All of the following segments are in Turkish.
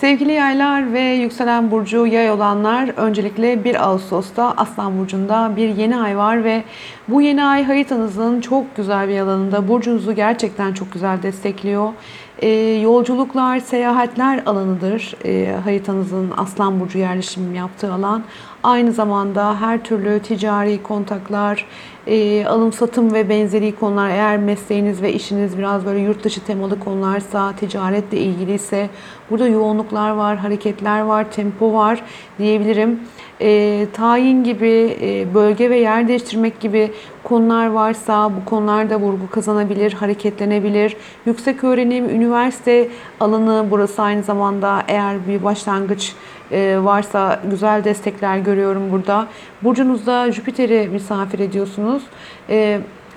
Sevgili yaylar ve yükselen burcu yay olanlar öncelikle 1 Ağustos'ta Aslan Burcu'nda bir yeni ay var ve bu yeni ay haritanızın çok güzel bir alanında burcunuzu gerçekten çok güzel destekliyor. Ee, yolculuklar, seyahatler alanıdır ee, haritanızın Aslan Burcu yerleşim yaptığı alan. Aynı zamanda her türlü ticari kontaklar, e, alım satım ve benzeri konular eğer mesleğiniz ve işiniz biraz böyle yurt dışı temalı konularsa, ticaretle ilgiliyse burada yoğunluklar var, hareketler var, tempo var diyebilirim. E, tayin gibi, e, bölge ve yer değiştirmek gibi konular varsa bu konularda vurgu kazanabilir, hareketlenebilir. Yüksek öğrenim, üniversite alanı burası aynı zamanda eğer bir başlangıç e, varsa güzel destekler görüyorum burada. Burcunuzda Jüpiter'i misafir ediyorsunuz.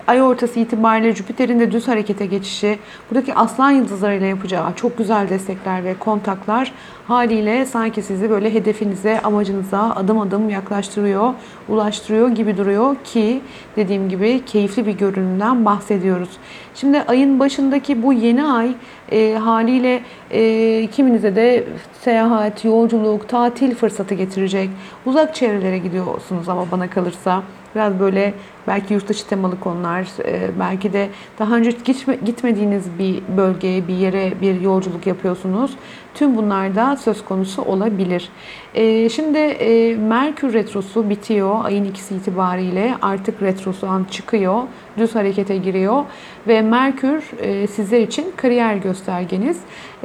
Ay ortası itibariyle Jüpiter'in de düz harekete geçişi, buradaki aslan yıldızlarıyla yapacağı çok güzel destekler ve kontaklar haliyle sanki sizi böyle hedefinize, amacınıza adım adım yaklaştırıyor, ulaştırıyor gibi duruyor ki dediğim gibi keyifli bir görünümden bahsediyoruz. Şimdi ayın başındaki bu yeni ay e, haliyle e, kiminize de seyahat, yolculuk, tatil fırsatı getirecek. Uzak çevrelere gidiyorsunuz ama bana kalırsa. Biraz böyle belki yurt dışı temalı konular, e, belki de daha önce gitme, gitmediğiniz bir bölgeye, bir yere bir yolculuk yapıyorsunuz. Tüm bunlar da söz konusu olabilir. E, şimdi e, Merkür Retrosu bitiyor ayın ikisi itibariyle. Artık Retrosu an çıkıyor. Düz harekete giriyor. Ve Merkür sizler için kariyer göstergeniz.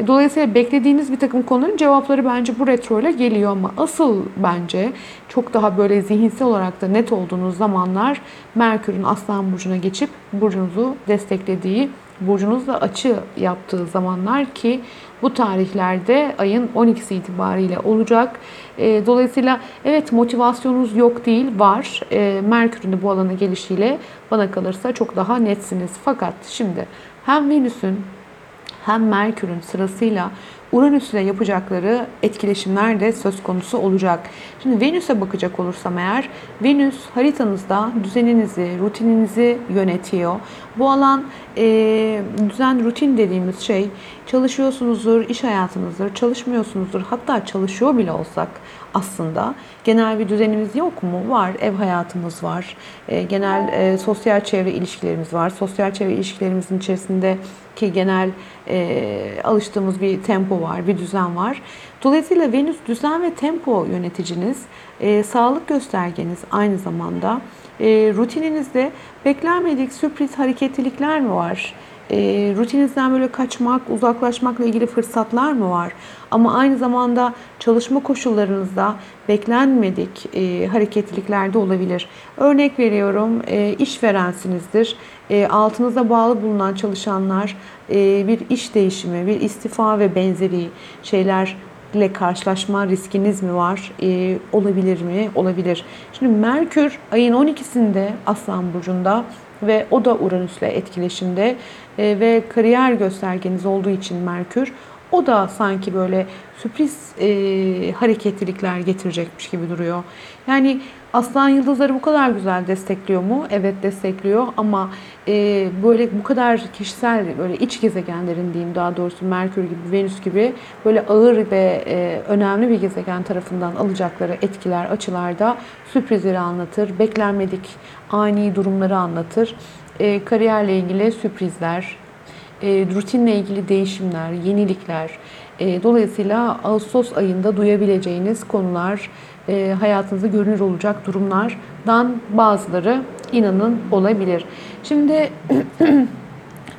Dolayısıyla beklediğiniz bir takım konuların cevapları bence bu retro ile geliyor ama asıl bence çok daha böyle zihinsel olarak da net olduğunuz zamanlar Merkür'ün Aslan Burcu'na geçip burcunuzu desteklediği, burcunuzla açı yaptığı zamanlar ki bu tarihlerde ayın 12'si itibariyle olacak. E, dolayısıyla evet motivasyonunuz yok değil, var. E, Merkür'ün de bu alana gelişiyle bana kalırsa çok daha netsiniz. Fakat şimdi hem Venüs'ün hem Merkür'ün sırasıyla Uranüs ile yapacakları etkileşimler de söz konusu olacak. Şimdi Venüs'e bakacak olursam eğer, Venüs haritanızda düzeninizi, rutininizi yönetiyor. Bu alan e, düzen, rutin dediğimiz şey çalışıyorsunuzdur, iş hayatınızdır, çalışmıyorsunuzdur. Hatta çalışıyor bile olsak aslında genel bir düzenimiz yok mu? Var. Ev hayatımız var. E, genel e, sosyal çevre ilişkilerimiz var. Sosyal çevre ilişkilerimizin içerisinde ki genel e, alıştığımız bir tempo var, bir düzen var. Dolayısıyla Venüs düzen ve tempo yöneticiniz, e, sağlık göstergeniz aynı zamanda. E, rutininizde beklenmedik sürpriz hareketlilikler mi var? E, rutinizden böyle kaçmak, uzaklaşmakla ilgili fırsatlar mı var? Ama aynı zamanda çalışma koşullarınızda beklenmedik e, hareketlilikler de olabilir. Örnek veriyorum, e, işverensinizdir. E, altınıza bağlı bulunan çalışanlar e, bir iş değişimi, bir istifa ve benzeri şeyler ile karşılaşma riskiniz mi var? Ee, olabilir mi? Olabilir. Şimdi Merkür ayın 12'sinde Aslan Burcu'nda ve o da Uranüs'le etkileşimde ve kariyer göstergeniz olduğu için Merkür o da sanki böyle sürpriz e, hareketlilikler getirecekmiş gibi duruyor. Yani Aslan yıldızları bu kadar güzel destekliyor mu? Evet destekliyor ama e, böyle bu kadar kişisel böyle iç gezegenlerin diyeyim daha doğrusu Merkür gibi Venüs gibi böyle ağır ve e, önemli bir gezegen tarafından alacakları etkiler açılarda sürprizleri anlatır. Beklenmedik ani durumları anlatır. E, kariyerle ilgili sürprizler, e, rutinle ilgili değişimler, yenilikler. E, dolayısıyla Ağustos ayında duyabileceğiniz konular, e, hayatınızda görünür olacak durumlardan bazıları inanın olabilir. Şimdi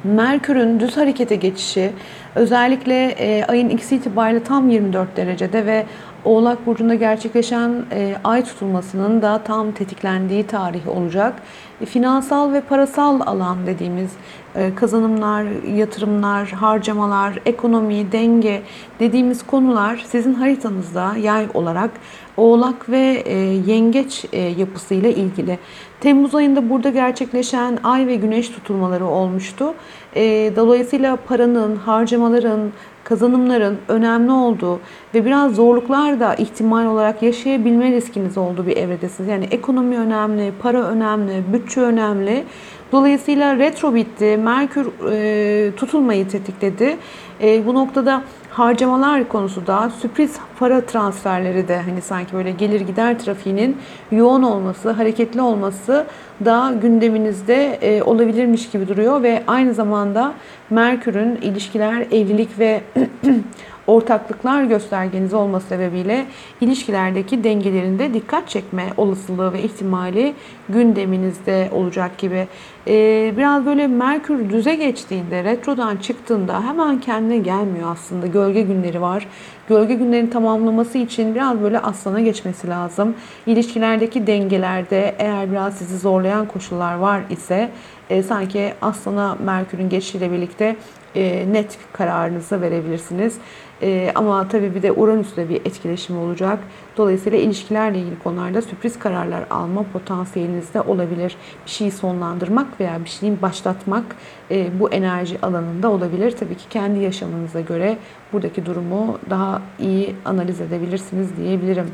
Merkür'ün düz harekete geçişi özellikle e, ayın ikisi itibariyle tam 24 derecede ve Oğlak Burcu'nda gerçekleşen e, ay tutulmasının da tam tetiklendiği tarih olacak. E, finansal ve parasal alan dediğimiz e, kazanımlar, yatırımlar, harcamalar, ekonomi, denge dediğimiz konular sizin haritanızda yay olarak Oğlak ve e, Yengeç e, yapısıyla ilgili. Temmuz ayında burada gerçekleşen ay ve güneş tutulmaları olmuştu. E, dolayısıyla paranın, harcamaların, kazanımların önemli olduğu ve biraz zorluklar da ihtimal olarak yaşayabilme riskiniz olduğu bir evredesiniz. Yani ekonomi önemli, para önemli, bütçe önemli. Dolayısıyla retro bitti, Merkür e, tutulmayı tetikledi. E, bu noktada harcamalar konusu da sürpriz para transferleri de hani sanki böyle gelir gider trafiğinin yoğun olması, hareketli olması da gündeminizde e, olabilirmiş gibi duruyor ve aynı zamanda Merkür'ün ilişkiler, evlilik ve ortaklıklar göstergeniz olması sebebiyle ilişkilerdeki dengelerinde dikkat çekme olasılığı ve ihtimali gündeminizde olacak gibi. Ee, biraz böyle Merkür düze geçtiğinde, retrodan çıktığında hemen kendine gelmiyor aslında. Gölge günleri var. Gölge günlerini tamamlaması için biraz böyle aslana geçmesi lazım. İlişkilerdeki dengelerde eğer biraz sizi zorlayan koşullar var ise e, sanki aslana Merkür'ün geçişiyle birlikte e, net kararınızı verebilirsiniz. E, ama tabii bir de Uranüs'le bir etkileşim olacak. Dolayısıyla ilişkilerle ilgili konularda sürpriz kararlar alma potansiyeliniz de olabilir. Bir şeyi sonlandırmak veya bir şeyin başlatmak e, bu enerji alanında olabilir. Tabii ki kendi yaşamınıza göre buradaki durumu daha iyi analiz edebilirsiniz diyebilirim.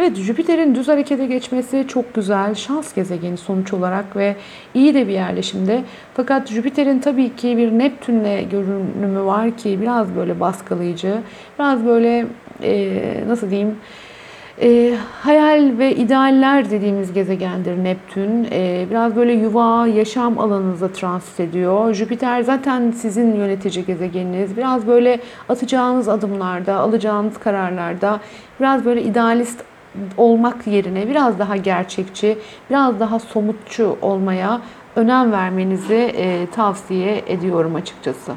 Evet Jüpiter'in düz harekete geçmesi çok güzel. Şans gezegeni sonuç olarak ve iyi de bir yerleşimde. Fakat Jüpiter'in tabii ki bir Neptün'le görünümü var ki biraz böyle baskılayıcı. Biraz böyle e, nasıl diyeyim e, hayal ve idealler dediğimiz gezegendir Neptün. E, biraz böyle yuva, yaşam alanınıza transit ediyor. Jüpiter zaten sizin yönetici gezegeniniz. Biraz böyle atacağınız adımlarda, alacağınız kararlarda biraz böyle idealist olmak yerine biraz daha gerçekçi, biraz daha somutçu olmaya önem vermenizi e, tavsiye ediyorum açıkçası.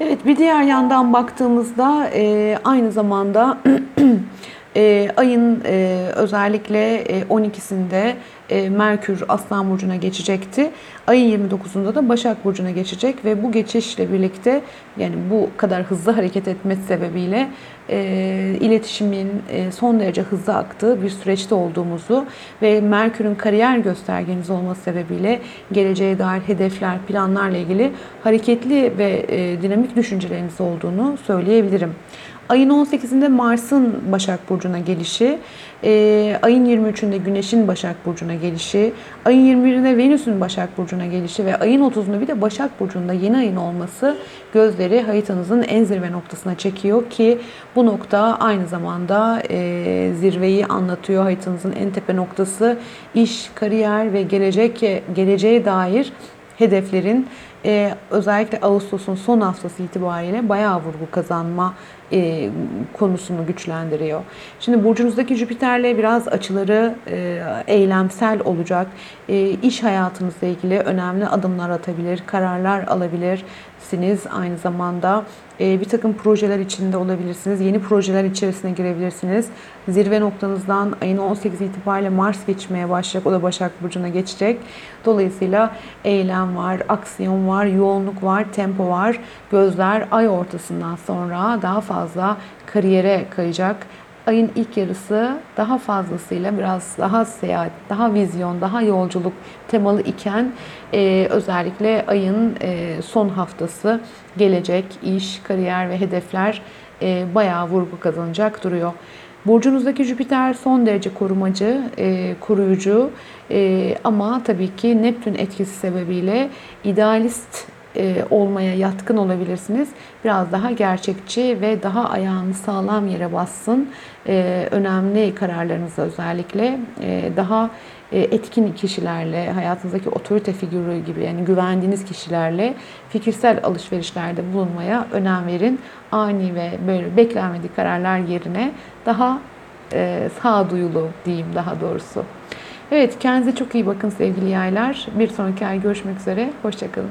Evet bir diğer yandan baktığımızda e, aynı zamanda e, ayın e, özellikle e, 12'sinde e, Merkür Aslan Burcu'na geçecekti. Ayın 29'unda da Başak Burcu'na geçecek ve bu geçişle birlikte yani bu kadar hızlı hareket etmesi sebebiyle e, iletişimin e, son derece hızlı aktığı bir süreçte olduğumuzu ve Merkür'ün kariyer göstergeniz olması sebebiyle geleceğe dair hedefler, planlarla ilgili hareketli ve e, dinamik düşünceleriniz olduğunu söyleyebilirim. Ayın 18'inde Mars'ın Başak Burcu'na gelişi, e, ayın 23'ünde Güneş'in Başak Burcu'na gelişi, ayın 21'inde Venüs'ün Başak Burcu'na gelişi ve ayın 30'unda bir de Başak Burcu'nda yeni ayın olması gözleri haritanızın en zirve noktasına çekiyor ki bu nokta aynı zamanda e, zirveyi anlatıyor. Haritanızın en tepe noktası iş, kariyer ve gelecek geleceğe dair hedeflerin e, özellikle Ağustos'un son haftası itibariyle bayağı vurgu kazanma e, konusunu güçlendiriyor. Şimdi burcunuzdaki Jüpiter'le biraz açıları e, eylemsel olacak. E, iş hayatınızla ilgili önemli adımlar atabilir, kararlar alabilirsiniz. Aynı zamanda e, bir takım projeler içinde olabilirsiniz. Yeni projeler içerisine girebilirsiniz. Zirve noktanızdan ayın 18 itibariyle Mars geçmeye başlayacak. O da Başak Burcu'na geçecek. Dolayısıyla eylem var, aksiyon var, yoğunluk var, tempo var. Gözler ay ortasından sonra daha fazla kariyere kayacak. Ayın ilk yarısı daha fazlasıyla biraz daha seyahat, daha vizyon, daha yolculuk temalı iken e, özellikle ayın e, son haftası gelecek iş, kariyer ve hedefler e, bayağı vurgu kazanacak duruyor. Burcunuzdaki Jüpiter son derece korumacı, e, koruyucu e, ama tabii ki Neptün etkisi sebebiyle idealist e, olmaya yatkın olabilirsiniz. Biraz daha gerçekçi ve daha ayağını sağlam yere bassın. E, önemli kararlarınızda özellikle e, daha e, etkin kişilerle, hayatınızdaki otorite figürü gibi yani güvendiğiniz kişilerle fikirsel alışverişlerde bulunmaya önem verin. Ani ve böyle beklenmedik kararlar yerine daha e, sağduyulu diyeyim daha doğrusu. Evet kendinize çok iyi bakın sevgili yaylar. Bir sonraki ay görüşmek üzere. Hoşçakalın.